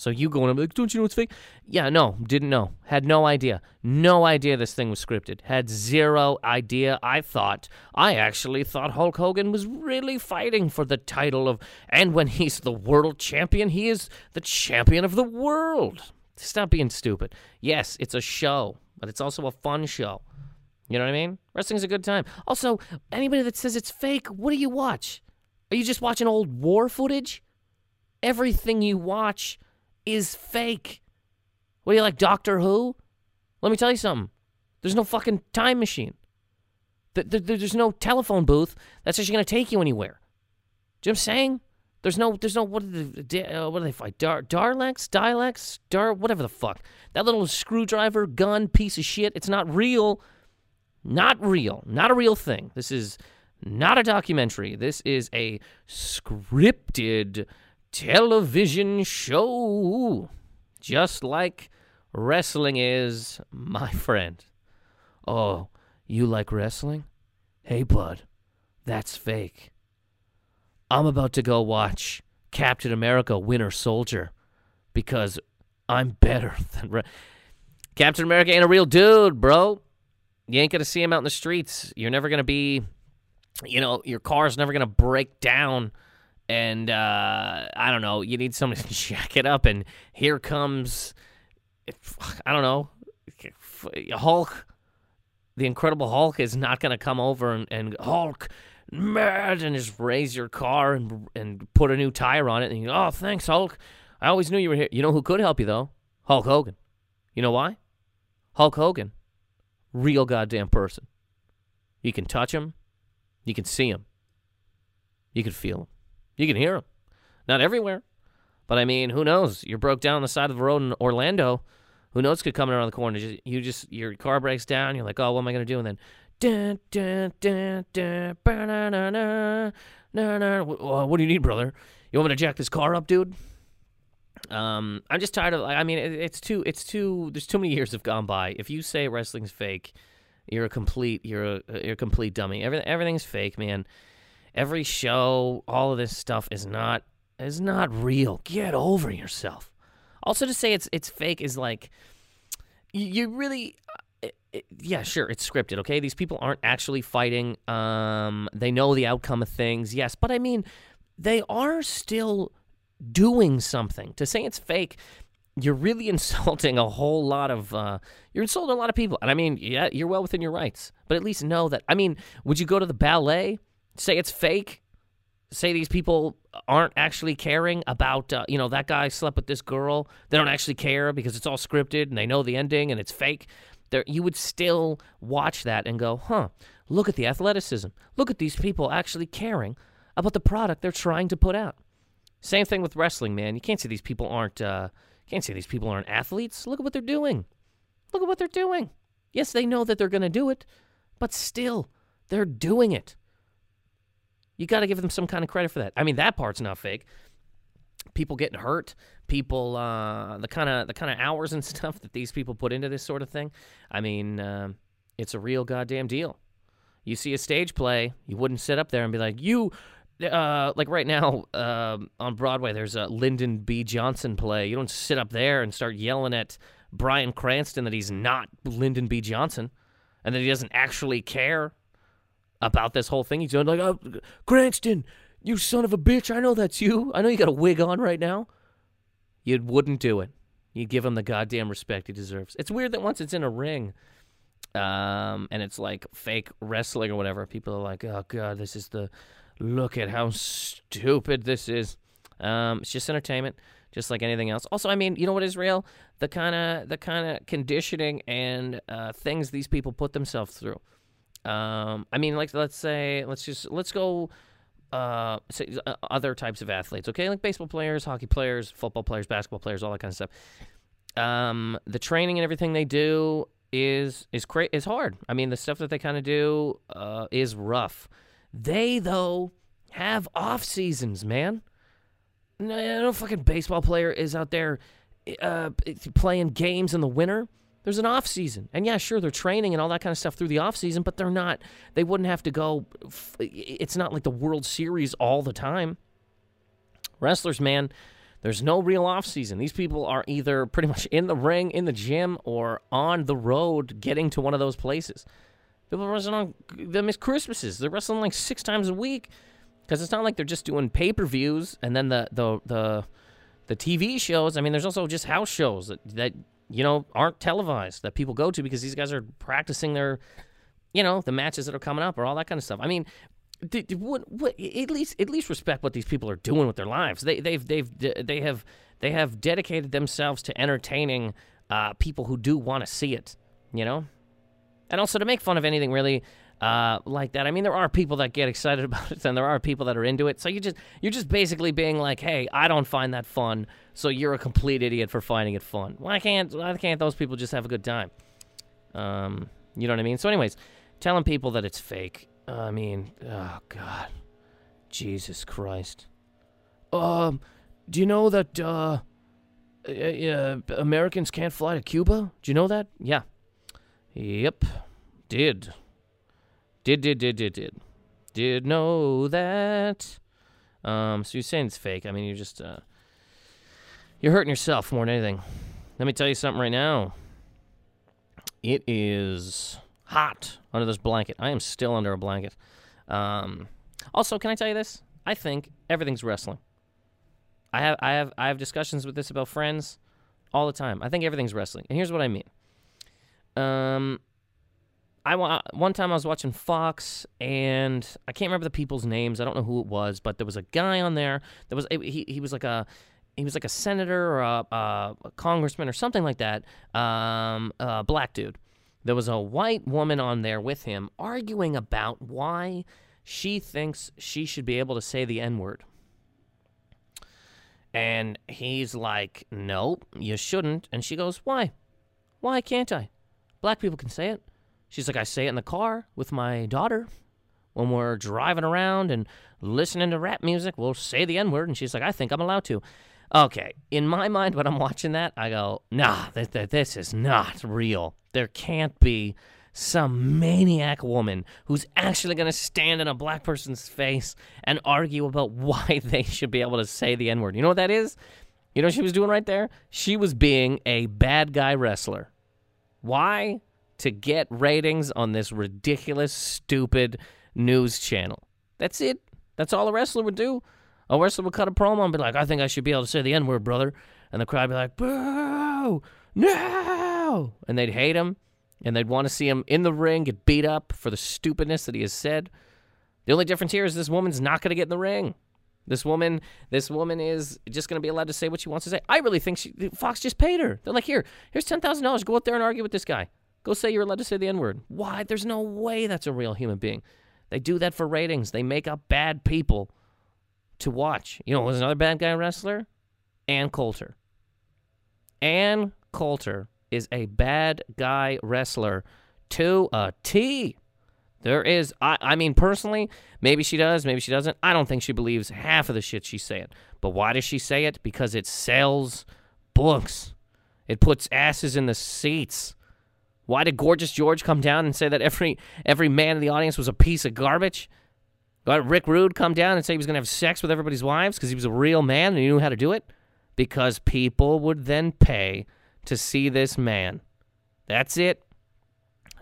S3: So you going, I'm like, don't you know it's fake? Yeah, no, didn't know. Had no idea. No idea this thing was scripted. Had zero idea. I thought, I actually thought Hulk Hogan was really fighting for the title of, and when he's the world champion, he is the champion of the world. Stop being stupid. Yes, it's a show, but it's also a fun show. You know what I mean? Wrestling's a good time. Also, anybody that says it's fake, what do you watch? Are you just watching old war footage? Everything you watch is fake. What do you like, Doctor Who? Let me tell you something. There's no fucking time machine. There's no telephone booth that's actually going to take you anywhere. Do you know what I'm saying? There's no, there's no, what, they, uh, what do they fight? Dar, Darlex? Dilex? Dar, whatever the fuck. That little screwdriver gun piece of shit, it's not real. Not real. Not a real thing. This is not a documentary. This is a scripted television show. Just like wrestling is, my friend. Oh, you like wrestling? Hey, bud, that's fake. I'm about to go watch Captain America Winter Soldier because I'm better than. Re- Captain America ain't a real dude, bro. You ain't going to see him out in the streets. You're never going to be, you know, your car's never going to break down and uh, I don't know, you need someone to jack it up, and here comes, I don't know, Hulk. The Incredible Hulk is not going to come over and, and Hulk mad and just raise your car and and put a new tire on it. And you go, oh, thanks, Hulk. I always knew you were here. You know who could help you though? Hulk Hogan. You know why? Hulk Hogan, real goddamn person. You can touch him, you can see him, you can feel him. You can hear them. Not everywhere. But I mean, who knows? You're broke down on the side of the road in Orlando. Who knows could come around the corner. You just your car breaks down. You're like, oh, what am I gonna do? And then, dun, dun, dun, dun, na. What do you need, brother? You want me to jack this car up, dude? Um, I'm just tired of. I mean, it's too. It's too. There's too many years have gone by. If you say wrestling's fake, you're a complete. You're a. You're a complete dummy. Everything. Everything's fake, man every show, all of this stuff is not is not real. Get over yourself. Also, to say it's it's fake is like you, you really. Uh, it, it, yeah, sure, it's scripted. Okay, these people aren't actually fighting. Um, they know the outcome of things. Yes, but I mean, they are still doing something. To say it's fake, you're really insulting a whole lot of uh, you're insulting a lot of people and i mean yeah you're well within your rights but at least know that i mean would you go to the ballet say it's fake say these people aren't actually caring about uh, you know that guy slept with this girl they don't actually care because it's all scripted and they know the ending and it's fake there you would still watch that and go huh look at the athleticism. Look at these people actually caring about the product they're trying to put out. Same thing with wrestling man. You can't say these people aren't uh, can't say these people aren't athletes. Look at what they're doing. Look at what they're doing. Yes they know that they're going to do it but still they're doing it you got to give them some kind of credit for that. I mean, that part's not fake. People getting hurt, people, uh, the kind of the kind of hours and stuff that these people put into this sort of thing. I mean, uh, it's a real goddamn deal. You see a stage play, you wouldn't sit up there and be like, "You." Uh, like right now uh, on Broadway, there's a Lyndon B. Johnson play. You don't sit up there and start yelling at Bryan Cranston that he's not Lyndon B. Johnson and that he doesn't actually care about this whole thing. He's like, oh, Cranston, you son of a bitch. I know that's you. I know you got a wig on right now. You wouldn't do it. You give him the goddamn respect he deserves. It's weird that once it's in a ring, um, and it's like fake wrestling or whatever, people are like, oh god, this is the look at how stupid this is. Um, it's just entertainment, just like anything else. Also, I mean, you know what is real? The kind of the kind of conditioning and uh, things these people put themselves through. Um, I mean, like let's say let's just let's go. Uh, uh, other types of athletes, okay, like baseball players, hockey players, football players, basketball players, all that kind of stuff. Um, the training and everything they do is is cra- is hard. I mean, the stuff that they kind of do uh, is rough. They though have off seasons, man. No, no fucking baseball player is out there uh, playing games in the winter. There's an off season, and yeah, sure, they're training and all that kind of stuff through the off season, but they're not. They wouldn't have to go. It's not like the World Series all the time. Wrestlers, man, there's no real off season. These people are either pretty much in the ring, in the gym, or on the road getting to one of those places. People are wrestling on they miss Christmases. They're wrestling like six times a week because it's not like they're just doing pay per views and then the the the the TV shows. I mean, there's also just house shows that, that you know, aren't televised that people go to because these guys are practicing their, you know, the matches that are coming up or all that kind of stuff. I mean, what, what, at least at least respect what these people are doing with their lives. They they've they've they have they have dedicated themselves to entertaining uh, people who do want to see it. You know, and also to make fun of anything really uh, like that. I mean, there are people that get excited about it, and there are people that are into it. So you just you're just basically being like, "Hey, I don't find that fun, so you're a complete idiot for finding it fun." Why can't why can't those people just have a good time? Um, you know what I mean? So, anyways, telling people that it's fake. I mean, oh god, Jesus Christ. Um, do you know that uh, uh Americans can't fly to Cuba? Do you know that? Yeah. Yep. Did. Did did did did did did know that. Um, so you're saying it's fake? I mean, you're just uh, you're hurting yourself more than anything. Let me tell you something right now. It is hot under this blanket. I am still under a blanket. Um, also, can I tell you this? I think everything's wrestling. I have I have I have discussions with this about friends all the time. I think everything's wrestling, and here's what I mean. Um, I one time I was watching Fox and I can't remember the people's names. I don't know who it was, but there was a guy on there that was he he was like a he was like a senator or a, a congressman or something like that. Um, a black dude. There was a white woman on there with him arguing about why she thinks she should be able to say the N word. And he's like, "Nope, you shouldn't." And she goes, "Why? Why can't I? Black people can say it." She's like, I say it in the car with my daughter when we're driving around and listening to rap music. We'll say the N word. And she's like, I think I'm allowed to. Okay. In my mind, when I'm watching that, I go, nah, th- th- this is not real. There can't be some maniac woman who's actually going to stand in a black person's face and argue about why they should be able to say the N word. You know what that is? You know what she was doing right there? She was being a bad guy wrestler. Why? to get ratings on this ridiculous, stupid news channel. That's it. That's all a wrestler would do. A wrestler would cut a promo and be like, I think I should be able to say the N word, brother. and the crowd would be like, boo, no. And they'd hate him, and they'd want to see him in the ring get beat up for the stupidness that he has said. The only difference here is this woman's not going to get in the ring. This woman, this woman is just going to be allowed to say what she wants to say. I really think she, Fox just paid her. They're like, here, here's ten thousand dollars. Go out there and argue with this guy. Go say you're allowed to say the N word. Why? There's no way that's a real human being. They do that for ratings. They make up bad people to watch. You know, was another bad guy wrestler? Ann Coulter. Ann Coulter is a bad guy wrestler to a T. There is, I, I mean, personally, maybe she does, maybe she doesn't. I don't think she believes half of the shit she's saying. But why does she say it? Because it sells books, it puts asses in the seats. Why did Gorgeous George come down and say that every every man in the audience was a piece of garbage? Did Rick Rude come down and say he was going to have sex with everybody's wives because he was a real man and he knew how to do it? Because people would then pay to see this man. That's it.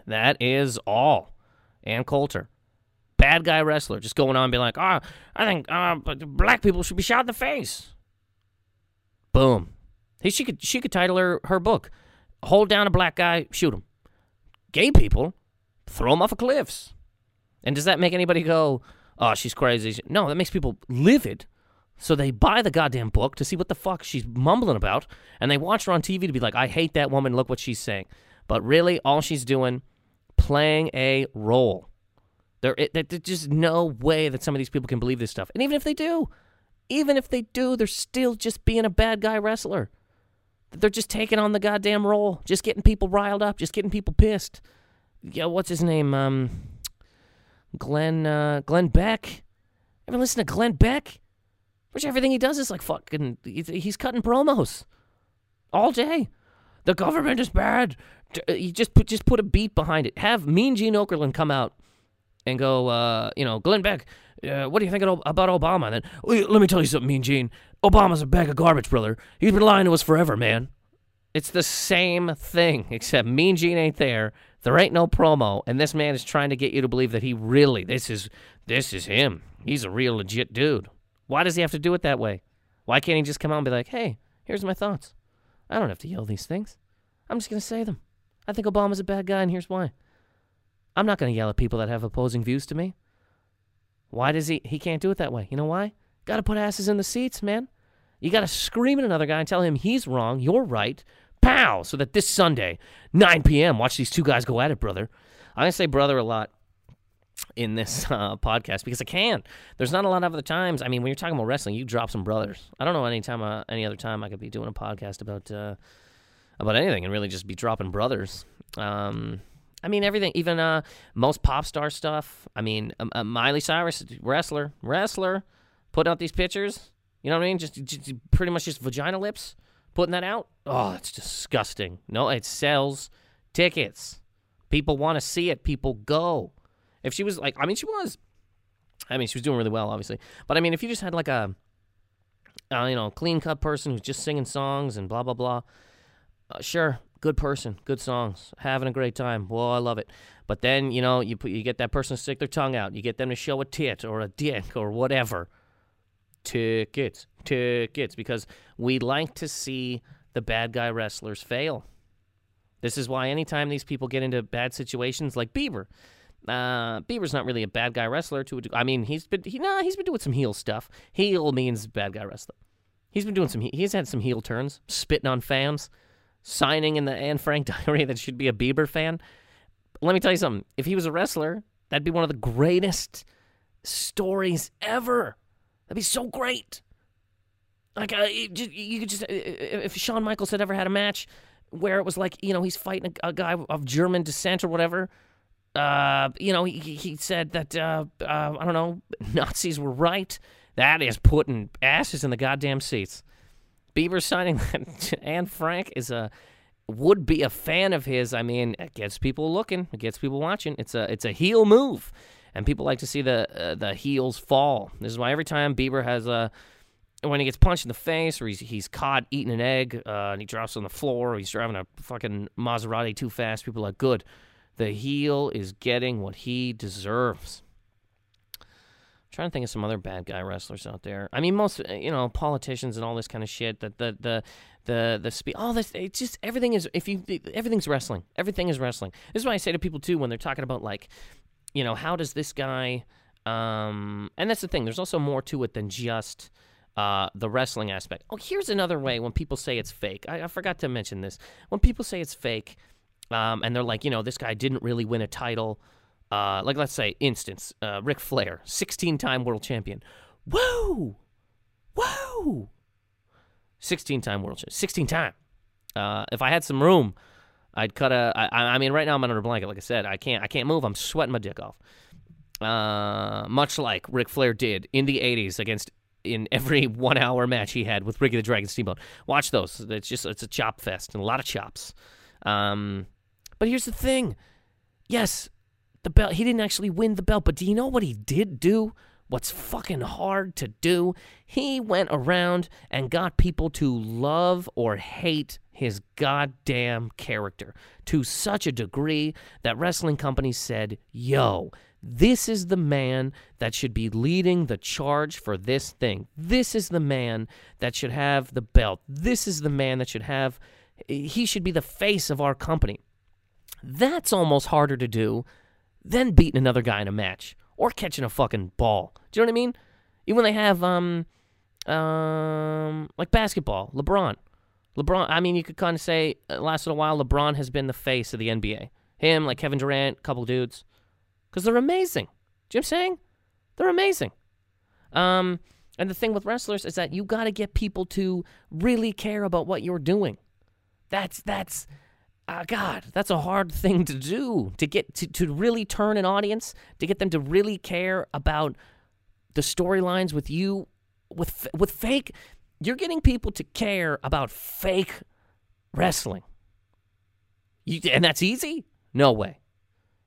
S3: That is all. Ann Coulter. Bad guy wrestler, just going on and being like, oh, I think uh, black people should be shot in the face. Boom. Hey, she could she could title her her book, "Hold down a black guy, shoot him." Gay people, throw them off of cliffs. And does that make anybody go, "Oh, she's crazy"? No, that makes people livid. So they buy the goddamn book to see what the fuck she's mumbling about, and they watch her on TV to be like, "I hate that woman. Look what she's saying." But really, all she's doing playing a role. There, it, there's just no way that some of these people can believe this stuff. And even if they do, even if they do, they're still just being a bad guy wrestler. They're just taking on the goddamn role, just getting people riled up, just getting people pissed. Yeah, what's his name? Um, Glenn, uh, Glenn Beck. Ever listen to Glenn Beck? Which everything he does is like fucking. He's cutting promos all day. The government is bad. uh, You just put just put a beat behind it. Have Mean Gene Okerlund come out and go, uh, you know, Glenn Beck, uh, what do you think about Obama? And then, "Well, let me tell you something, Mean Gene. Obama's a bag of garbage, brother. He's been lying to us forever, man. It's the same thing, except Mean Gene ain't there. There ain't no promo, and this man is trying to get you to believe that he really, this is, this is him. He's a real legit dude. Why does he have to do it that way? Why can't he just come out and be like, hey, here's my thoughts. I don't have to yell these things. I'm just going to say them. I think Obama's a bad guy, and here's why. I'm not going to yell at people that have opposing views to me. Why does he? He can't do it that way. You know why? Got to put asses in the seats, man. You got to scream at another guy and tell him he's wrong, you're right. Pow! So that this Sunday, 9 p.m., watch these two guys go at it, brother. To say brother a lot in this uh, podcast because I can. There's not a lot of other times. I mean, when you're talking about wrestling, you drop some brothers. I don't know any time, uh, any other time I could be doing a podcast about uh, about anything and really just be dropping brothers. Um, I mean, everything, even uh, most pop star stuff. I mean, um, uh, Miley Cyrus, wrestler, wrestler, putting out these pictures. You know what I mean? Just, just pretty much just vagina lips, putting that out. Oh, it's disgusting. No, it sells tickets. People want to see it. People go. If she was like, I mean, she was. I mean, she was doing really well, obviously. But I mean, if you just had like a, uh, you know, clean cut person who's just singing songs and blah blah blah, uh, sure, good person, good songs, having a great time. Well, I love it. But then you know, you put, you get that person to stick their tongue out. You get them to show a tit or a dick or whatever. Tickets, tickets, because we like to see the bad guy wrestlers fail. This is why anytime these people get into bad situations, like Bieber, uh, Bieber's not really a bad guy wrestler. To I mean, he's been he nah, he's been doing some heel stuff. Heel means bad guy wrestler. He's been doing some. He's had some heel turns, spitting on fans, signing in the Anne Frank diary that should be a Bieber fan. Let me tell you something. If he was a wrestler, that'd be one of the greatest stories ever. That'd be so great. Like uh, you, could just uh, if Shawn Michaels had ever had a match where it was like you know he's fighting a, a guy of German descent or whatever. Uh, you know he he said that uh, uh, I don't know Nazis were right. That is putting asses in the goddamn seats. Bieber signing Anne Frank is a would be a fan of his. I mean, it gets people looking, it gets people watching. It's a it's a heel move, and people like to see the uh, the heels fall. This is why every time Bieber has a when he gets punched in the face or he's he's caught eating an egg uh, and he drops on the floor or he's driving a fucking Maserati too fast, people are like, good. The heel is getting what he deserves. I'm trying to think of some other bad guy wrestlers out there. I mean, most uh, you know politicians and all this kind of shit. That the the the the spe- all this. It's just everything is if you everything's wrestling. Everything is wrestling. This is why I say to people too when they're talking about like, you know, how does this guy? Um, and that's the thing. There's also more to it than just. Uh, the wrestling aspect. Oh, here's another way when people say it's fake. I, I forgot to mention this. When people say it's fake, um, and they're like, you know, this guy didn't really win a title. Uh, like, let's say, instance, uh, Ric Flair, 16 time world champion. Woo! Woo! 16 time world champion. 16 time. Uh, if I had some room, I'd cut a. I, I mean, right now I'm under a blanket. Like I said, I can't. I can't move. I'm sweating my dick off. Uh, much like Ric Flair did in the '80s against in every one-hour match he had with Ricky the Dragon Steamboat. Watch those. It's just it's a chop fest and a lot of chops. Um, but here's the thing. Yes, the belt. He didn't actually win the belt, but do you know what he did do? What's fucking hard to do? He went around and got people to love or hate his goddamn character to such a degree that wrestling companies said, yo, this is the man that should be leading the charge for this thing. This is the man that should have the belt. This is the man that should have, he should be the face of our company. That's almost harder to do than beating another guy in a match or catching a fucking ball. Do you know what I mean? Even when they have um um like basketball, LeBron. LeBron, I mean, you could kind of say uh, last little while LeBron has been the face of the NBA. Him, like Kevin Durant, couple dudes, because they're amazing. Do you know what I'm saying? They're amazing. Um, and the thing with wrestlers is that you got to get people to really care about what you're doing. That's that's uh, God, that's a hard thing to do to get to, to really turn an audience, to get them to really care about the storylines with you, with with fake. You're getting people to care about fake wrestling. You, and that's easy? No way.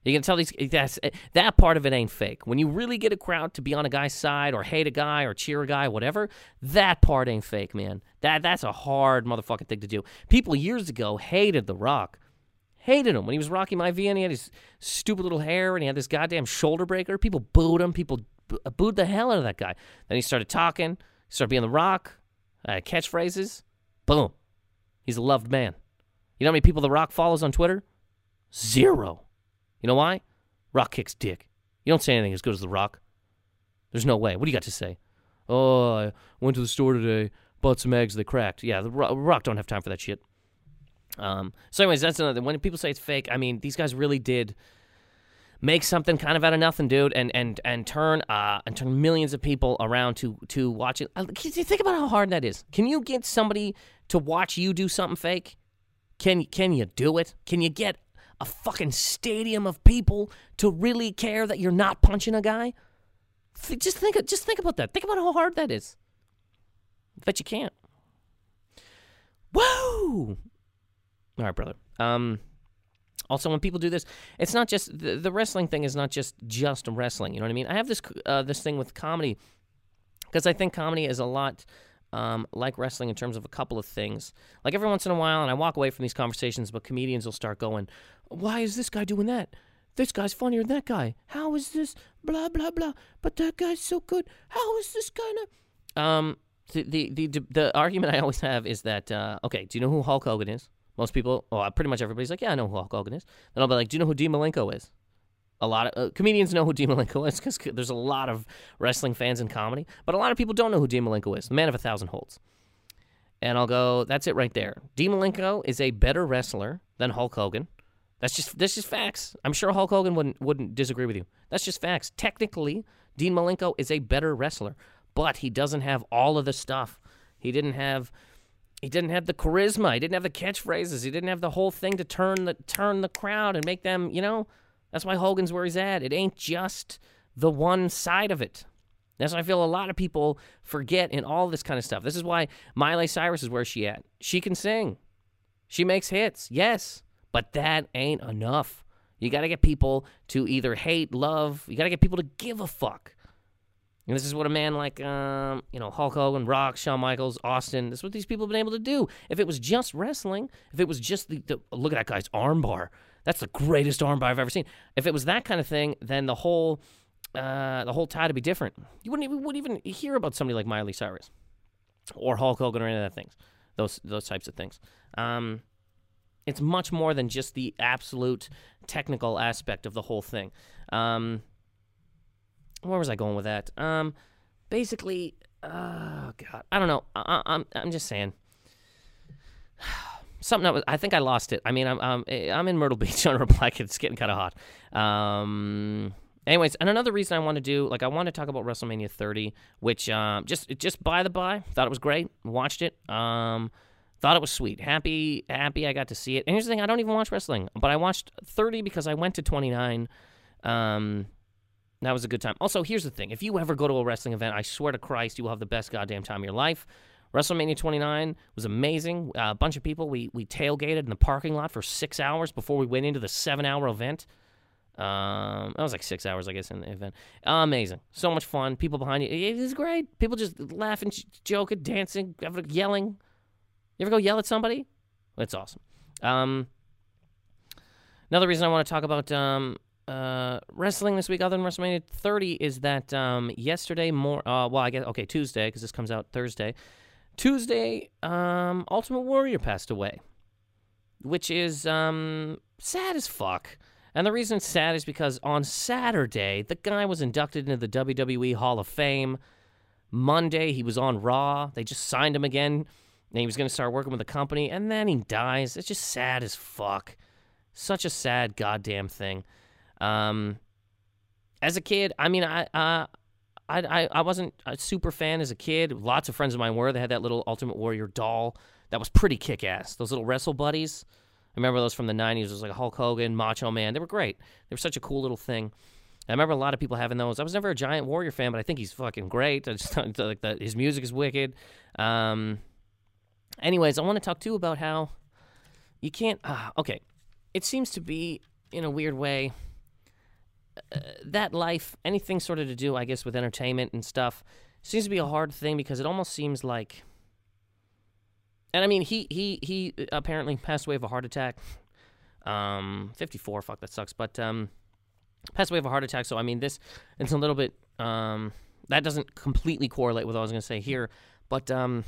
S3: You can tell these that's that part of it ain't fake. When you really get a crowd to be on a guy's side or hate a guy or cheer a guy, whatever, that part ain't fake, man. That that's a hard motherfucking thing to do. People years ago hated The Rock. Hated him when he was Rocky Maivia and he had his stupid little hair and he had this goddamn shoulder breaker. People booed him. People booed the hell out of that guy. Then he started talking, started being The Rock, uh, catchphrases. Boom. He's a loved man. You know how many people The Rock follows on Twitter? Zero. You know why? Rock kicks dick. You don't say anything as good as The Rock. There's no way. What do you got to say? Oh, I went to the store today, bought some eggs, they cracked. Yeah, The Rock don't have time for that shit. Um, so, anyways, that's another. When people say it's fake, I mean, these guys really did make something kind of out of nothing, dude, and and and turn uh and turn millions of people around to to watch it. Uh, think about how hard that is? Can you get somebody to watch you do something fake? Can can you do it? Can you get a fucking stadium of people to really care that you're not punching a guy? Just think, just think about that. Think about how hard that is. Bet you can't. Woo! All right, brother. Um, also, when people do this, it's not just the, the wrestling thing is not just just wrestling. You know what I mean? I have this uh, this thing with comedy because I think comedy is a lot um, like wrestling in terms of a couple of things. Like every once in a while, and I walk away from these conversations, but comedians will start going, "Why is this guy doing that? This guy's funnier than that guy. How is this? Blah blah blah. But that guy's so good. How is this guy not?" Um, the the the, the argument I always have is that uh, okay, do you know who Hulk Hogan is? Most people, well, pretty much everybody's like, yeah, I know who Hulk Hogan is. Then I'll be like, do you know who Dean Malenko is? A lot of uh, comedians know who Dean Malenko is because there's a lot of wrestling fans in comedy, but a lot of people don't know who Dean Malenko is, the man of a thousand holds. And I'll go, that's it right there. Dean Malenko is a better wrestler than Hulk Hogan. That's just that's just facts. I'm sure Hulk Hogan wouldn't wouldn't disagree with you. That's just facts. Technically, Dean Malenko is a better wrestler, but he doesn't have all of the stuff. He didn't have he didn't have the charisma. He didn't have the catchphrases. He didn't have the whole thing to turn the turn the crowd and make them, you know. That's why Hogan's where he's at. It ain't just the one side of it. That's why I feel a lot of people forget in all this kind of stuff. This is why Miley Cyrus is where she at. She can sing. She makes hits, yes, but that ain't enough. You got to get people to either hate, love. You got to get people to give a fuck. And this is what a man like, um, you know, Hulk Hogan, Rock, Shawn Michaels, Austin, this is what these people have been able to do. If it was just wrestling, if it was just the, the look at that guy's armbar, that's the greatest armbar I've ever seen. If it was that kind of thing, then the whole uh, the whole tide would be different. You wouldn't even wouldn't even hear about somebody like Miley Cyrus or Hulk Hogan or any of that things. Those those types of things. Um, it's much more than just the absolute technical aspect of the whole thing. Um, where was I going with that? Um, basically, oh god, I don't know. I, I'm I'm just saying. Something that was, I think I lost it. I mean, I'm I'm, I'm in Myrtle Beach on a black. It's getting kind of hot. Um, anyways, and another reason I want to do, like, I want to talk about WrestleMania 30, which um, just just by the by, thought it was great. Watched it. Um, thought it was sweet. Happy, happy I got to see it. And here's the thing: I don't even watch wrestling, but I watched 30 because I went to 29. Um, that was a good time. Also, here's the thing: if you ever go to a wrestling event, I swear to Christ, you will have the best goddamn time of your life. WrestleMania 29 was amazing. Uh, a bunch of people. We we tailgated in the parking lot for six hours before we went into the seven-hour event. Um, that was like six hours, I guess, in the event. amazing, so much fun. People behind you, it was great. People just laughing, joking, dancing, yelling. You ever go yell at somebody? That's awesome. Um, another reason I want to talk about um, uh, wrestling this week, other than WrestleMania 30, is that um, yesterday, more uh, well, I guess okay, Tuesday because this comes out Thursday. Tuesday, um, Ultimate Warrior passed away, which is um, sad as fuck. And the reason it's sad is because on Saturday, the guy was inducted into the WWE Hall of Fame. Monday, he was on Raw. They just signed him again. And he was going to start working with the company. And then he dies. It's just sad as fuck. Such a sad goddamn thing. Um, as a kid, I mean, I, uh, I, I, I wasn't a super fan as a kid. Lots of friends of mine were. They had that little Ultimate Warrior doll that was pretty kick ass. Those little wrestle buddies. I remember those from the 90s. It was like Hulk Hogan, Macho Man. They were great. They were such a cool little thing. I remember a lot of people having those. I was never a giant Warrior fan, but I think he's fucking great. I just like that. His music is wicked. Um, anyways, I want to talk too about how you can't. Uh, okay, it seems to be in a weird way uh, that life, anything sort of to do, I guess, with entertainment and stuff, seems to be a hard thing because it almost seems like. And I mean, he he he apparently passed away of a heart attack. Um, 54. Fuck, that sucks. But um, passed away of a heart attack. So I mean, this it's a little bit um that doesn't completely correlate with what I was going to say here, but um,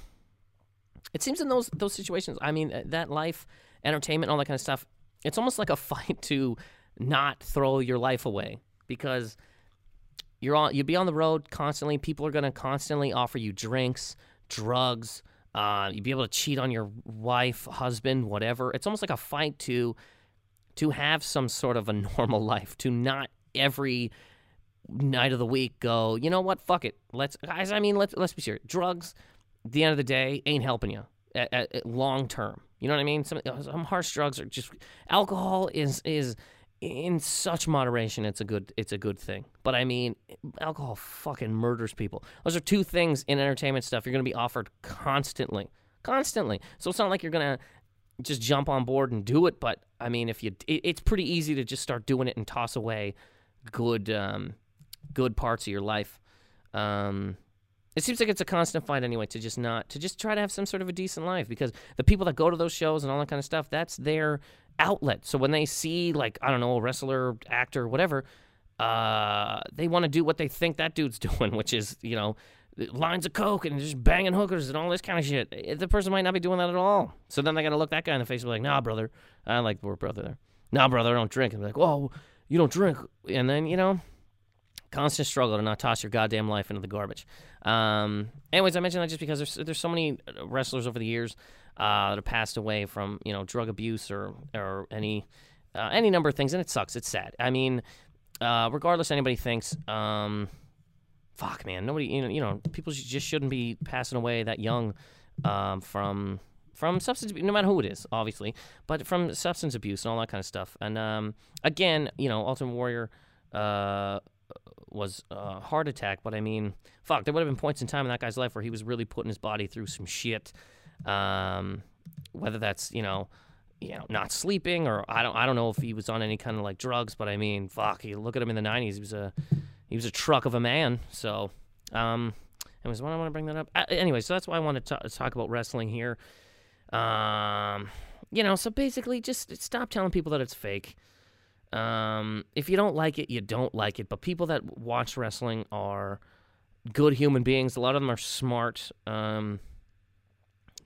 S3: it seems in those those situations. I mean, that life, entertainment, all that kind of stuff. It's almost like a fight to not throw your life away because you're on you'd be on the road constantly. People are going to constantly offer you drinks, drugs. Uh, you'd be able to cheat on your wife, husband, whatever. It's almost like a fight to to have some sort of a normal life, to not every night of the week go, you know what, fuck it. Let's guys, I mean, let's let's be serious. Drugs, at the end of the day, ain't helping you at, at, at long term. You know what I mean? Some, some harsh drugs are just alcohol is is in such moderation. It's a good it's a good thing. But I mean, alcohol fucking murders people. Those are two things in entertainment stuff you're going to be offered constantly, constantly. So it's not like you're going to just jump on board and do it. But I mean, if you, it, it's pretty easy to just start doing it and toss away good, um, good parts of your life. Um, it seems like it's a constant fight anyway to just not to just try to have some sort of a decent life because the people that go to those shows and all that kind of stuff that's their outlet. So when they see like I don't know a wrestler, actor, whatever, uh, they want to do what they think that dude's doing, which is you know lines of coke and just banging hookers and all this kind of shit. The person might not be doing that at all. So then they got to look that guy in the face and be like, "Nah, brother, I like we're brother there. Nah, brother, I don't drink." And be like, "Whoa, you don't drink?" And then you know, constant struggle to not toss your goddamn life into the garbage. Um, anyways, I mentioned that just because there's there's so many wrestlers over the years uh, that have passed away from you know drug abuse or or any uh, any number of things, and it sucks. It's sad. I mean, uh, regardless, anybody thinks. Um, fuck, man, nobody you know you know people just shouldn't be passing away that young um, from from substance no matter who it is, obviously, but from substance abuse and all that kind of stuff. And um, again, you know, Ultimate Warrior uh, was a heart attack, but I mean, fuck, there would have been points in time in that guy's life where he was really putting his body through some shit. Um, whether that's you know, you know, not sleeping or I don't I don't know if he was on any kind of like drugs, but I mean, fuck, you look at him in the '90s, he was a he was a truck of a man. So, um, anyways, why do I want to bring that up? Uh, anyway, so that's why I want to talk about wrestling here. Um, you know, so basically, just stop telling people that it's fake. Um, if you don't like it, you don't like it. But people that watch wrestling are good human beings. A lot of them are smart, um,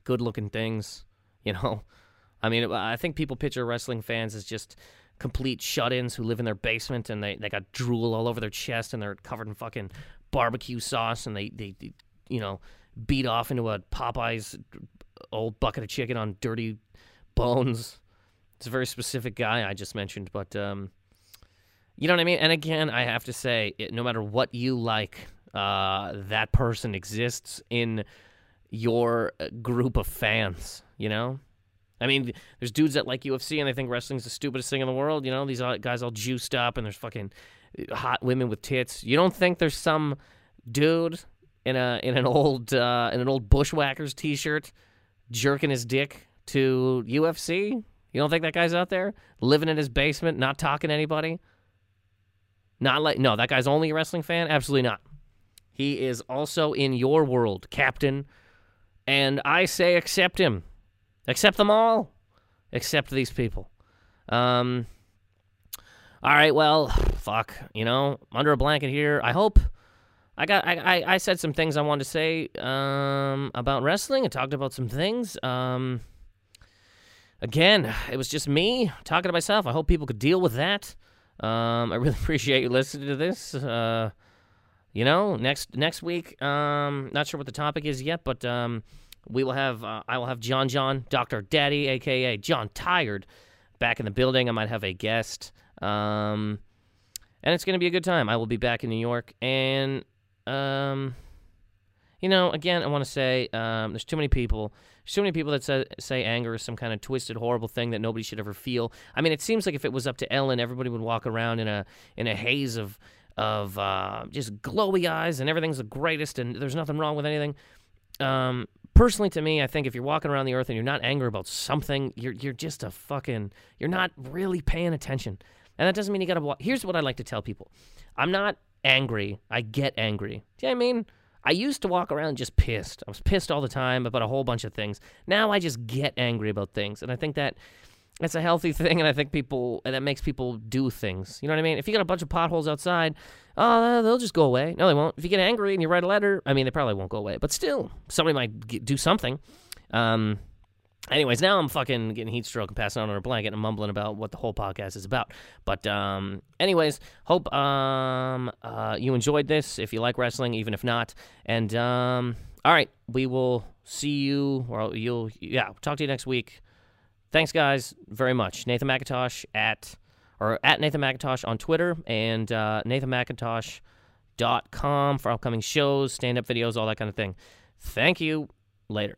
S3: good looking things. You know, I mean, I think people picture wrestling fans as just complete shut ins who live in their basement and they, they got drool all over their chest and they're covered in fucking barbecue sauce and they, they, they you know, beat off into a Popeye's old bucket of chicken on dirty bones. It's a very specific guy I just mentioned, but um, you know what I mean. And again, I have to say, it, no matter what you like, uh, that person exists in your uh, group of fans. You know, I mean, there's dudes that like UFC and they think wrestling's the stupidest thing in the world. You know, these guys all juiced up and there's fucking uh, hot women with tits. You don't think there's some dude in a in an old uh, in an old bushwhackers t-shirt jerking his dick to UFC? You don't think that guy's out there living in his basement, not talking to anybody? Not like no, that guy's only a wrestling fan? Absolutely not. He is also in your world, Captain. And I say accept him. Accept them all. Accept these people. Um all right, well, fuck, you know, under a blanket here. I hope I got I, I, I said some things I wanted to say um, about wrestling. I talked about some things. Um, again, it was just me talking to myself. I hope people could deal with that. Um, I really appreciate you listening to this. Uh, you know, next next week, um, not sure what the topic is yet, but um, we will have uh, I will have John John, Doctor Daddy, aka John Tired, back in the building. I might have a guest. Um, and it's going to be a good time. I will be back in New York, and um, you know, again, I want to say um, there's too many people. Too many people that say, say anger is some kind of twisted, horrible thing that nobody should ever feel. I mean, it seems like if it was up to Ellen, everybody would walk around in a in a haze of of uh, just glowy eyes, and everything's the greatest, and there's nothing wrong with anything. Um, personally, to me, I think if you're walking around the earth and you're not angry about something, you're you're just a fucking you're not really paying attention. And that doesn't mean you gotta walk. Here's what I like to tell people: I'm not angry. I get angry. Do you know what I mean? I used to walk around just pissed. I was pissed all the time about a whole bunch of things. Now I just get angry about things, and I think that that's a healthy thing, and I think people and that makes people do things. You know what I mean? If you got a bunch of potholes outside, oh, they'll just go away. No, they won't. If you get angry and you write a letter, I mean, they probably won't go away. But still, somebody might get, do something. Um, anyways, now I'm fucking getting heat stroke and passing out on a blanket and mumbling about what the whole podcast is about. But um, anyways, hope um, uh, you enjoyed this. If you like wrestling, even if not, and um, all right, we will see you, or you'll yeah, talk to you next week. Thanks, guys, very much. Nathan Macintosh at or at Nathan Macintosh on Twitter and uh, NathanMacintosh.com for upcoming shows, stand up videos, all that kind of thing. Thank you. Later.